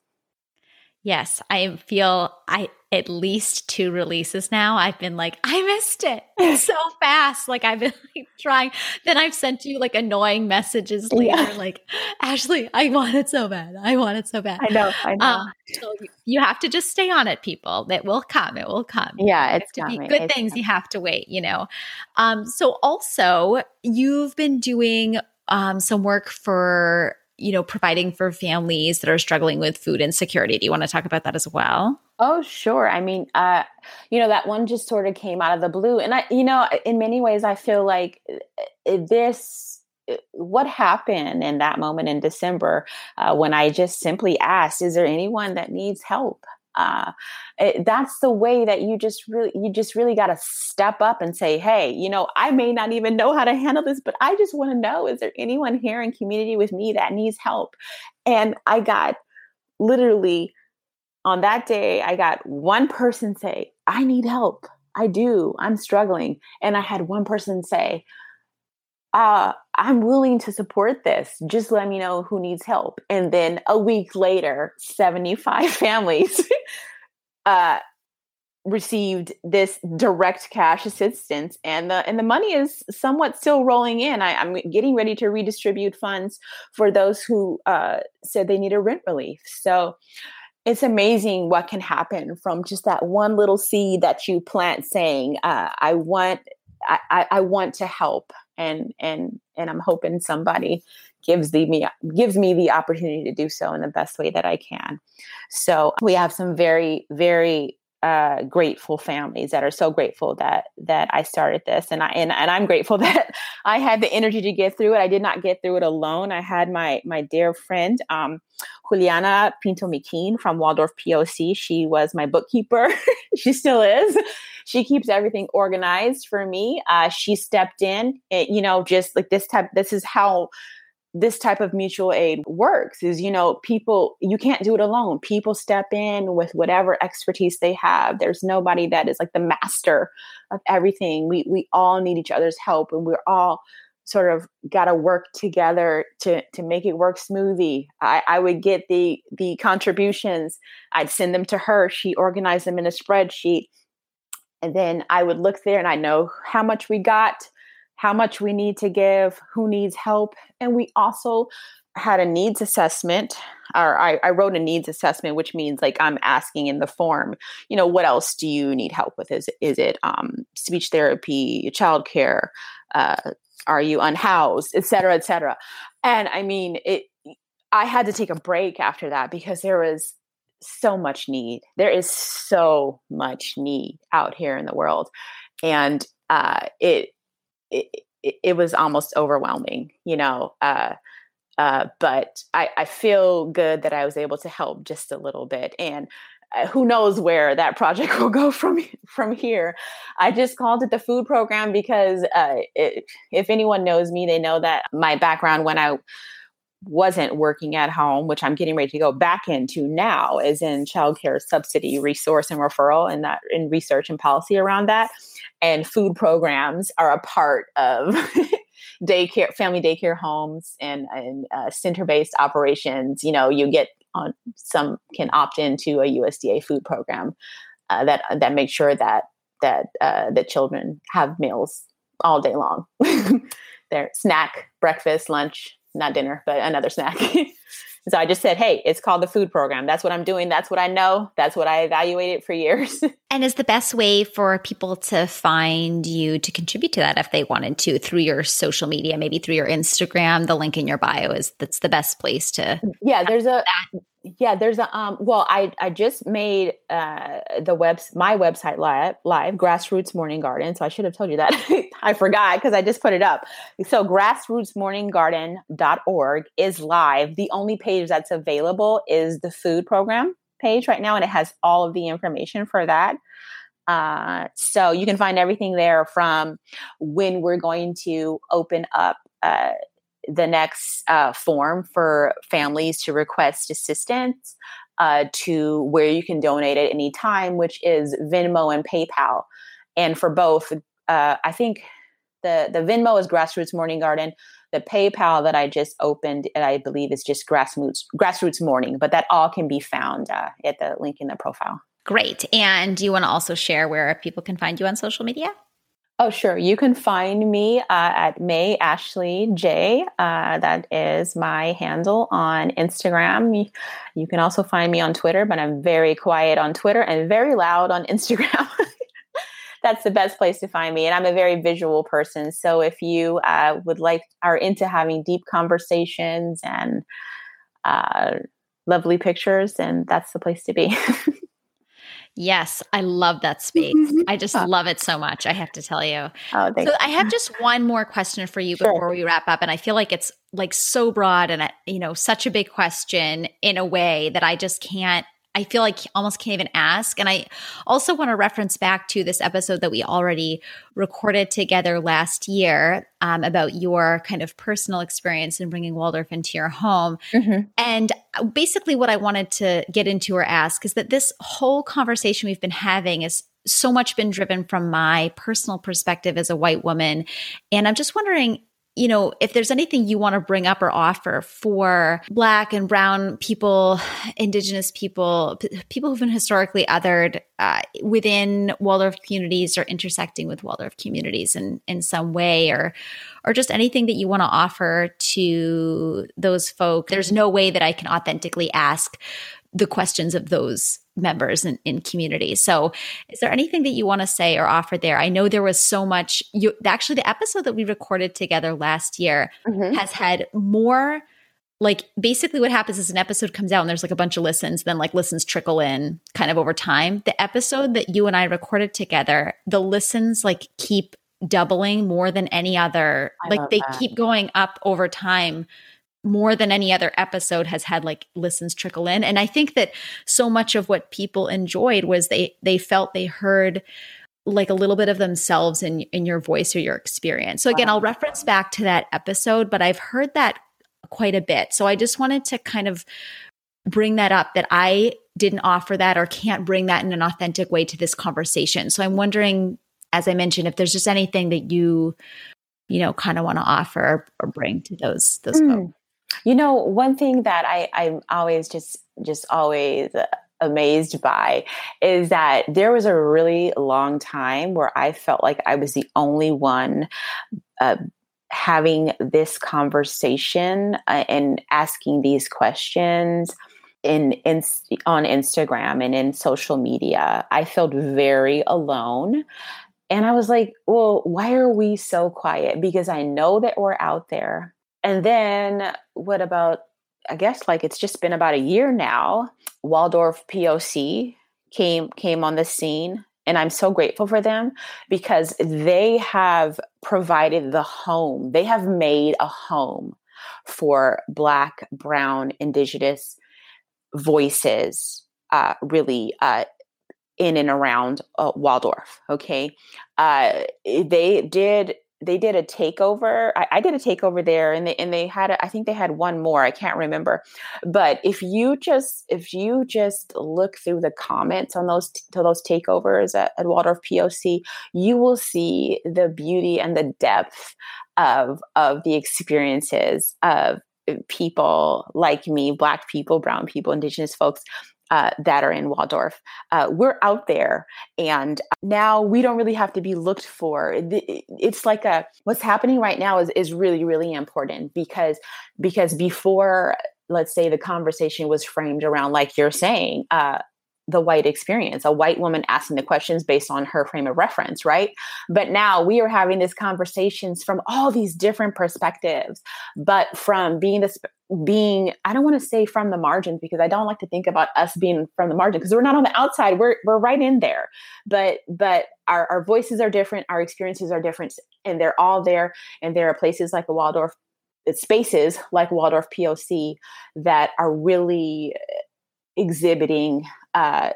Yes, I feel I at least two releases now. I've been like, I missed it so fast. Like I've been like trying. Then I've sent you like annoying messages later, yeah. like Ashley, I want it so bad. I want it so bad. I know. I know. Um, so you have to just stay on it, people. It will come. It will come. Yeah, it's to coming. be good it's things. coming. You have to wait. You know. Um. So also, you've been doing um, some work for you know providing for families that are struggling with food insecurity. Do you want to talk about that as well? Oh, sure. I mean, uh, you know, that one just sort of came out of the blue, and I, you know, in many ways, I feel like uh, this uh, what happened in that moment in December uh, when I just simply asked, "Is there anyone that needs help?" Uh, it, that's the way that you just really you just really got to step up and say hey you know i may not even know how to handle this but i just want to know is there anyone here in community with me that needs help? And i got literally on that day i got one person say i need help. I do. I'm struggling. And i had one person say uh, I'm willing to support this. Just let me know who needs help. And then a week later, 75 families uh, received this direct cash assistance and the and the money is somewhat still rolling in I, am getting ready to redistribute funds for those who uh, said they need a rent relief so it's amazing what can happen from just that one little seed that you plant saying uh, i want I, I want to help and and and i'm hoping somebody gives the me gives me the opportunity to do so in the best way that i can so we have some very very uh, grateful families that are so grateful that that I started this, and I and, and I'm grateful that I had the energy to get through it. I did not get through it alone. I had my my dear friend um, Juliana Pinto Miquin from Waldorf POC. She was my bookkeeper. she still is. She keeps everything organized for me. Uh, she stepped in. It, you know, just like this type. This is how this type of mutual aid works is you know people you can't do it alone people step in with whatever expertise they have there's nobody that is like the master of everything we we all need each other's help and we're all sort of got to work together to to make it work smoothly i i would get the the contributions i'd send them to her she organized them in a spreadsheet and then i would look there and i know how much we got how much we need to give, who needs help. And we also had a needs assessment, or I, I, wrote a needs assessment, which means like I'm asking in the form, you know, what else do you need help with? Is, is it um, speech therapy, childcare? Uh, are you unhoused, et cetera, et cetera? And I mean, it, I had to take a break after that because there was so much need. There is so much need out here in the world. And uh, it it, it, was almost overwhelming, you know. Uh, uh, but I, I feel good that I was able to help just a little bit, and uh, who knows where that project will go from from here. I just called it the food program because uh, it, if anyone knows me, they know that my background when I wasn't working at home, which I'm getting ready to go back into now, is in childcare subsidy resource and referral, and that in research and policy around that and food programs are a part of daycare, family daycare homes, and, and uh, center-based operations. You know, you get on some can opt into a USDA food program uh, that that makes sure that that uh, that children have meals all day long. Their snack, breakfast, lunch, not dinner, but another snack. So I just said, hey, it's called the food program. That's what I'm doing. That's what I know. That's what I evaluated for years. and is the best way for people to find you to contribute to that if they wanted to through your social media, maybe through your Instagram, the link in your bio is that's the best place to Yeah, there's a that yeah there's a um well i i just made uh the webs my website live live grassroots morning garden so i should have told you that. I forgot because i just put it up. So grassrootsmorninggarden.org is live. The only page that's available is the food program page right now and it has all of the information for that. Uh, so you can find everything there from when we're going to open up uh, the next uh, form for families to request assistance uh, to where you can donate at any time, which is Venmo and PayPal. And for both, uh, I think the the Venmo is Grassroots Morning Garden. The PayPal that I just opened, and I believe, is just Grassroots Grassroots Morning. But that all can be found uh, at the link in the profile. Great. And do you want to also share where people can find you on social media? Oh, sure. You can find me uh, at May Ashley J. Uh, that is my handle on Instagram. You can also find me on Twitter, but I'm very quiet on Twitter and very loud on Instagram. That's the best place to find me. And I'm a very visual person. So if you uh, would like, are into having deep conversations and uh, lovely pictures, then that's the place to be. Yes, I love that space. Mm-hmm. I just love it so much. I have to tell you. Oh, so I have just one more question for you sure. before we wrap up, and I feel like it's like so broad and you know such a big question in a way that I just can't I feel like almost can't even ask. And I also want to reference back to this episode that we already recorded together last year um, about your kind of personal experience in bringing Waldorf into your home. Mm-hmm. And basically, what I wanted to get into or ask is that this whole conversation we've been having is so much been driven from my personal perspective as a white woman. And I'm just wondering you know, if there's anything you want to bring up or offer for Black and Brown people, Indigenous people, p- people who've been historically othered uh, within Waldorf communities or intersecting with Waldorf communities in, in some way, or or just anything that you want to offer to those folk, there's no way that I can authentically ask the questions of those members in, in communities. So, is there anything that you want to say or offer there? I know there was so much. You actually, the episode that we recorded together last year mm-hmm. has had more. Like basically, what happens is an episode comes out and there's like a bunch of listens, then like listens trickle in kind of over time. The episode that you and I recorded together, the listens like keep doubling more than any other. I like they that. keep going up over time more than any other episode has had like listens trickle in. And i think that so much of what people enjoyed was they they felt they heard like a little bit of themselves in in your voice or your experience. So again wow. i'll reference back to that episode but i've heard that quite a bit. So i just wanted to kind of bring that up that i didn't offer that or can't bring that in an authentic way to this conversation. So i'm wondering as i mentioned if there's just anything that you you know kind of want to offer or bring to those those mm. folks you know, one thing that I, I'm always just just always amazed by is that there was a really long time where I felt like I was the only one uh, having this conversation uh, and asking these questions in, in on Instagram and in social media. I felt very alone. And I was like, well, why are we so quiet? Because I know that we're out there and then what about I guess like it's just been about a year now. Waldorf POC came came on the scene and I'm so grateful for them because they have provided the home. They have made a home for black, brown, indigenous voices uh, really uh, in and around uh, Waldorf. Okay, uh, they did they did a takeover. I, I, did a takeover there, and they and they had a, I think they had one more. I can't remember, but if you just if you just look through the comments on those to those takeovers at, at Waldorf POC, you will see the beauty and the depth of of the experiences of uh, people like me, Black people, Brown people, Indigenous folks uh, that are in Waldorf. Uh, we're out there, and now we don't really have to be looked for. It's like a what's happening right now is is really really important because because before let's say the conversation was framed around like you're saying uh, the white experience, a white woman asking the questions based on her frame of reference, right? But now we are having these conversations from all these different perspectives, but from being this being I don't want to say from the margins because I don't like to think about us being from the margin because we're not on the outside, we're we're right in there. But but our, our voices are different, our experiences are different, and they're all there. And there are places like the Waldorf spaces like Waldorf POC that are really exhibiting uh,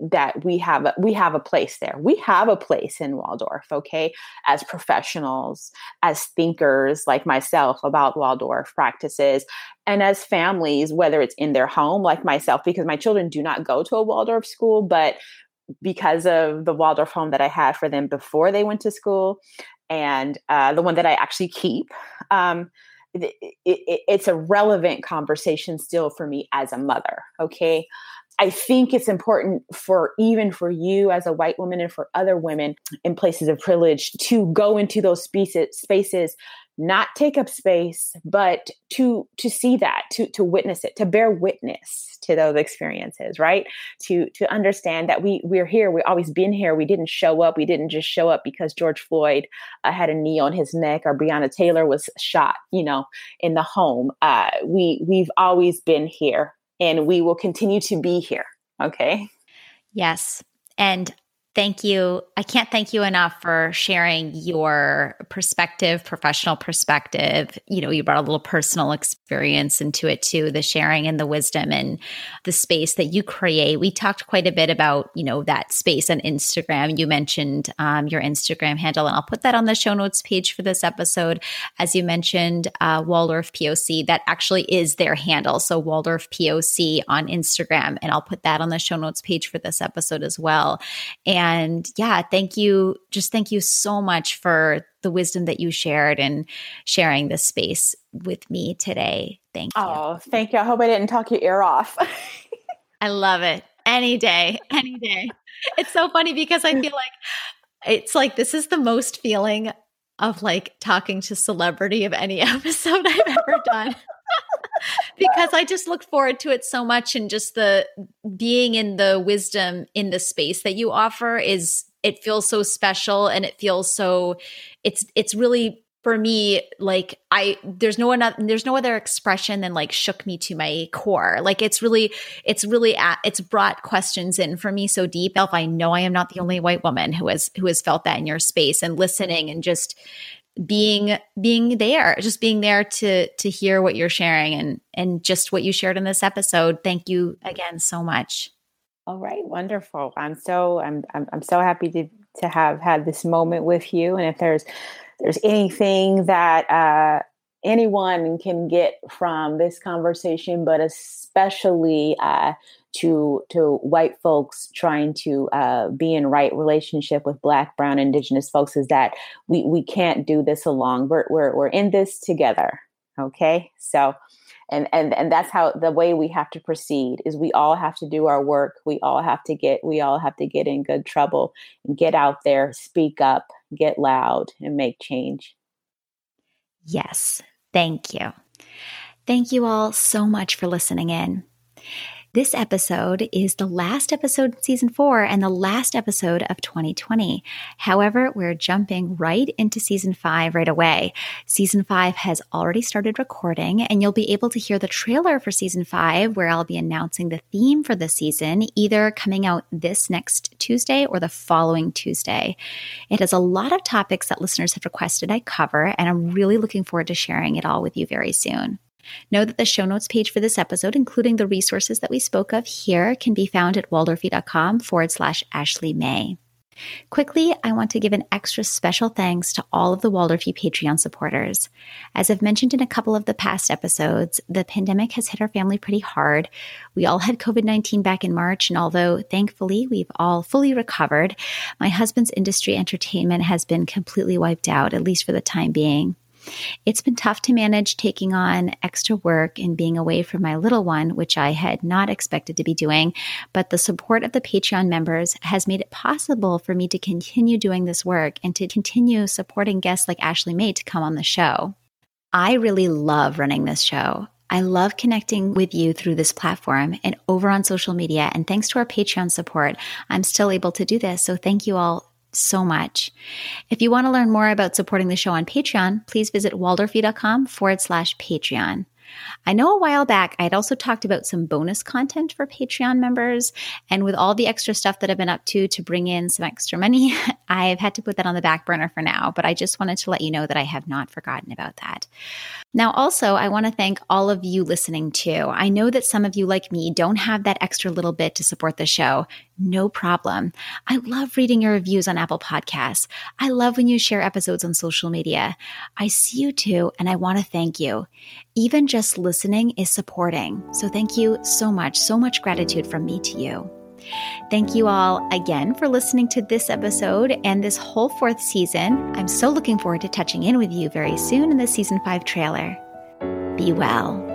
that we have a, we have a place there. We have a place in Waldorf, okay, as professionals, as thinkers like myself about Waldorf practices, and as families, whether it's in their home like myself, because my children do not go to a Waldorf school, but because of the Waldorf home that I had for them before they went to school, and uh, the one that I actually keep. Um, it, it, it's a relevant conversation still for me as a mother. Okay. I think it's important for even for you as a white woman and for other women in places of privilege to go into those spaces, spaces not take up space, but to to see that, to to witness it, to bear witness to those experiences, right? To to understand that we we're here, we've always been here. We didn't show up. We didn't just show up because George Floyd uh, had a knee on his neck or Breonna Taylor was shot, you know, in the home. Uh, we we've always been here, and we will continue to be here. Okay. Yes. And Thank you. I can't thank you enough for sharing your perspective, professional perspective. You know, you brought a little personal experience into it too, the sharing and the wisdom and the space that you create. We talked quite a bit about, you know, that space on Instagram. You mentioned um, your Instagram handle, and I'll put that on the show notes page for this episode. As you mentioned, uh, Waldorf POC, that actually is their handle. So Waldorf POC on Instagram, and I'll put that on the show notes page for this episode as well. And and yeah, thank you. Just thank you so much for the wisdom that you shared and sharing this space with me today. Thank you. Oh, thank you. I hope I didn't talk your ear off. I love it. Any day, any day. It's so funny because I feel like it's like this is the most feeling of like talking to celebrity of any episode I've ever done. because I just look forward to it so much and just the being in the wisdom in the space that you offer is it feels so special and it feels so it's it's really for me like i there's no another there's no other expression than like shook me to my core. Like it's really it's really at, it's brought questions in for me so deep. If i know i am not the only white woman who has who has felt that in your space and listening and just being being there just being there to to hear what you're sharing and and just what you shared in this episode. Thank you again so much. All right. Wonderful. I'm so i'm i'm, I'm so happy to to have had this moment with you. And if there's there's anything that uh, anyone can get from this conversation, but especially uh, to to white folks trying to uh, be in right relationship with Black, Brown, Indigenous folks, is that we we can't do this alone. We're we're we're in this together. Okay, so. And, and and that's how the way we have to proceed is we all have to do our work we all have to get we all have to get in good trouble and get out there speak up get loud and make change. Yes. Thank you. Thank you all so much for listening in. This episode is the last episode in season four and the last episode of 2020. However, we're jumping right into season five right away. Season five has already started recording, and you'll be able to hear the trailer for season five, where I'll be announcing the theme for the season, either coming out this next Tuesday or the following Tuesday. It has a lot of topics that listeners have requested I cover, and I'm really looking forward to sharing it all with you very soon. Know that the show notes page for this episode, including the resources that we spoke of here, can be found at waldorfish.com forward slash Ashley May. Quickly, I want to give an extra special thanks to all of the Waldorfish Patreon supporters. As I've mentioned in a couple of the past episodes, the pandemic has hit our family pretty hard. We all had COVID 19 back in March, and although thankfully we've all fully recovered, my husband's industry entertainment has been completely wiped out, at least for the time being. It's been tough to manage taking on extra work and being away from my little one, which I had not expected to be doing, but the support of the Patreon members has made it possible for me to continue doing this work and to continue supporting guests like Ashley May to come on the show. I really love running this show. I love connecting with you through this platform and over on social media. And thanks to our Patreon support, I'm still able to do this. So thank you all so much. If you want to learn more about supporting the show on Patreon, please visit waldorfish.com forward slash Patreon. I know a while back I had also talked about some bonus content for Patreon members. And with all the extra stuff that I've been up to to bring in some extra money, I've had to put that on the back burner for now. But I just wanted to let you know that I have not forgotten about that. Now, also, I want to thank all of you listening too. I know that some of you, like me, don't have that extra little bit to support the show. No problem. I love reading your reviews on Apple Podcasts. I love when you share episodes on social media. I see you too, and I want to thank you. Even just listening is supporting. So, thank you so much. So much gratitude from me to you. Thank you all again for listening to this episode and this whole fourth season. I'm so looking forward to touching in with you very soon in the season five trailer. Be well.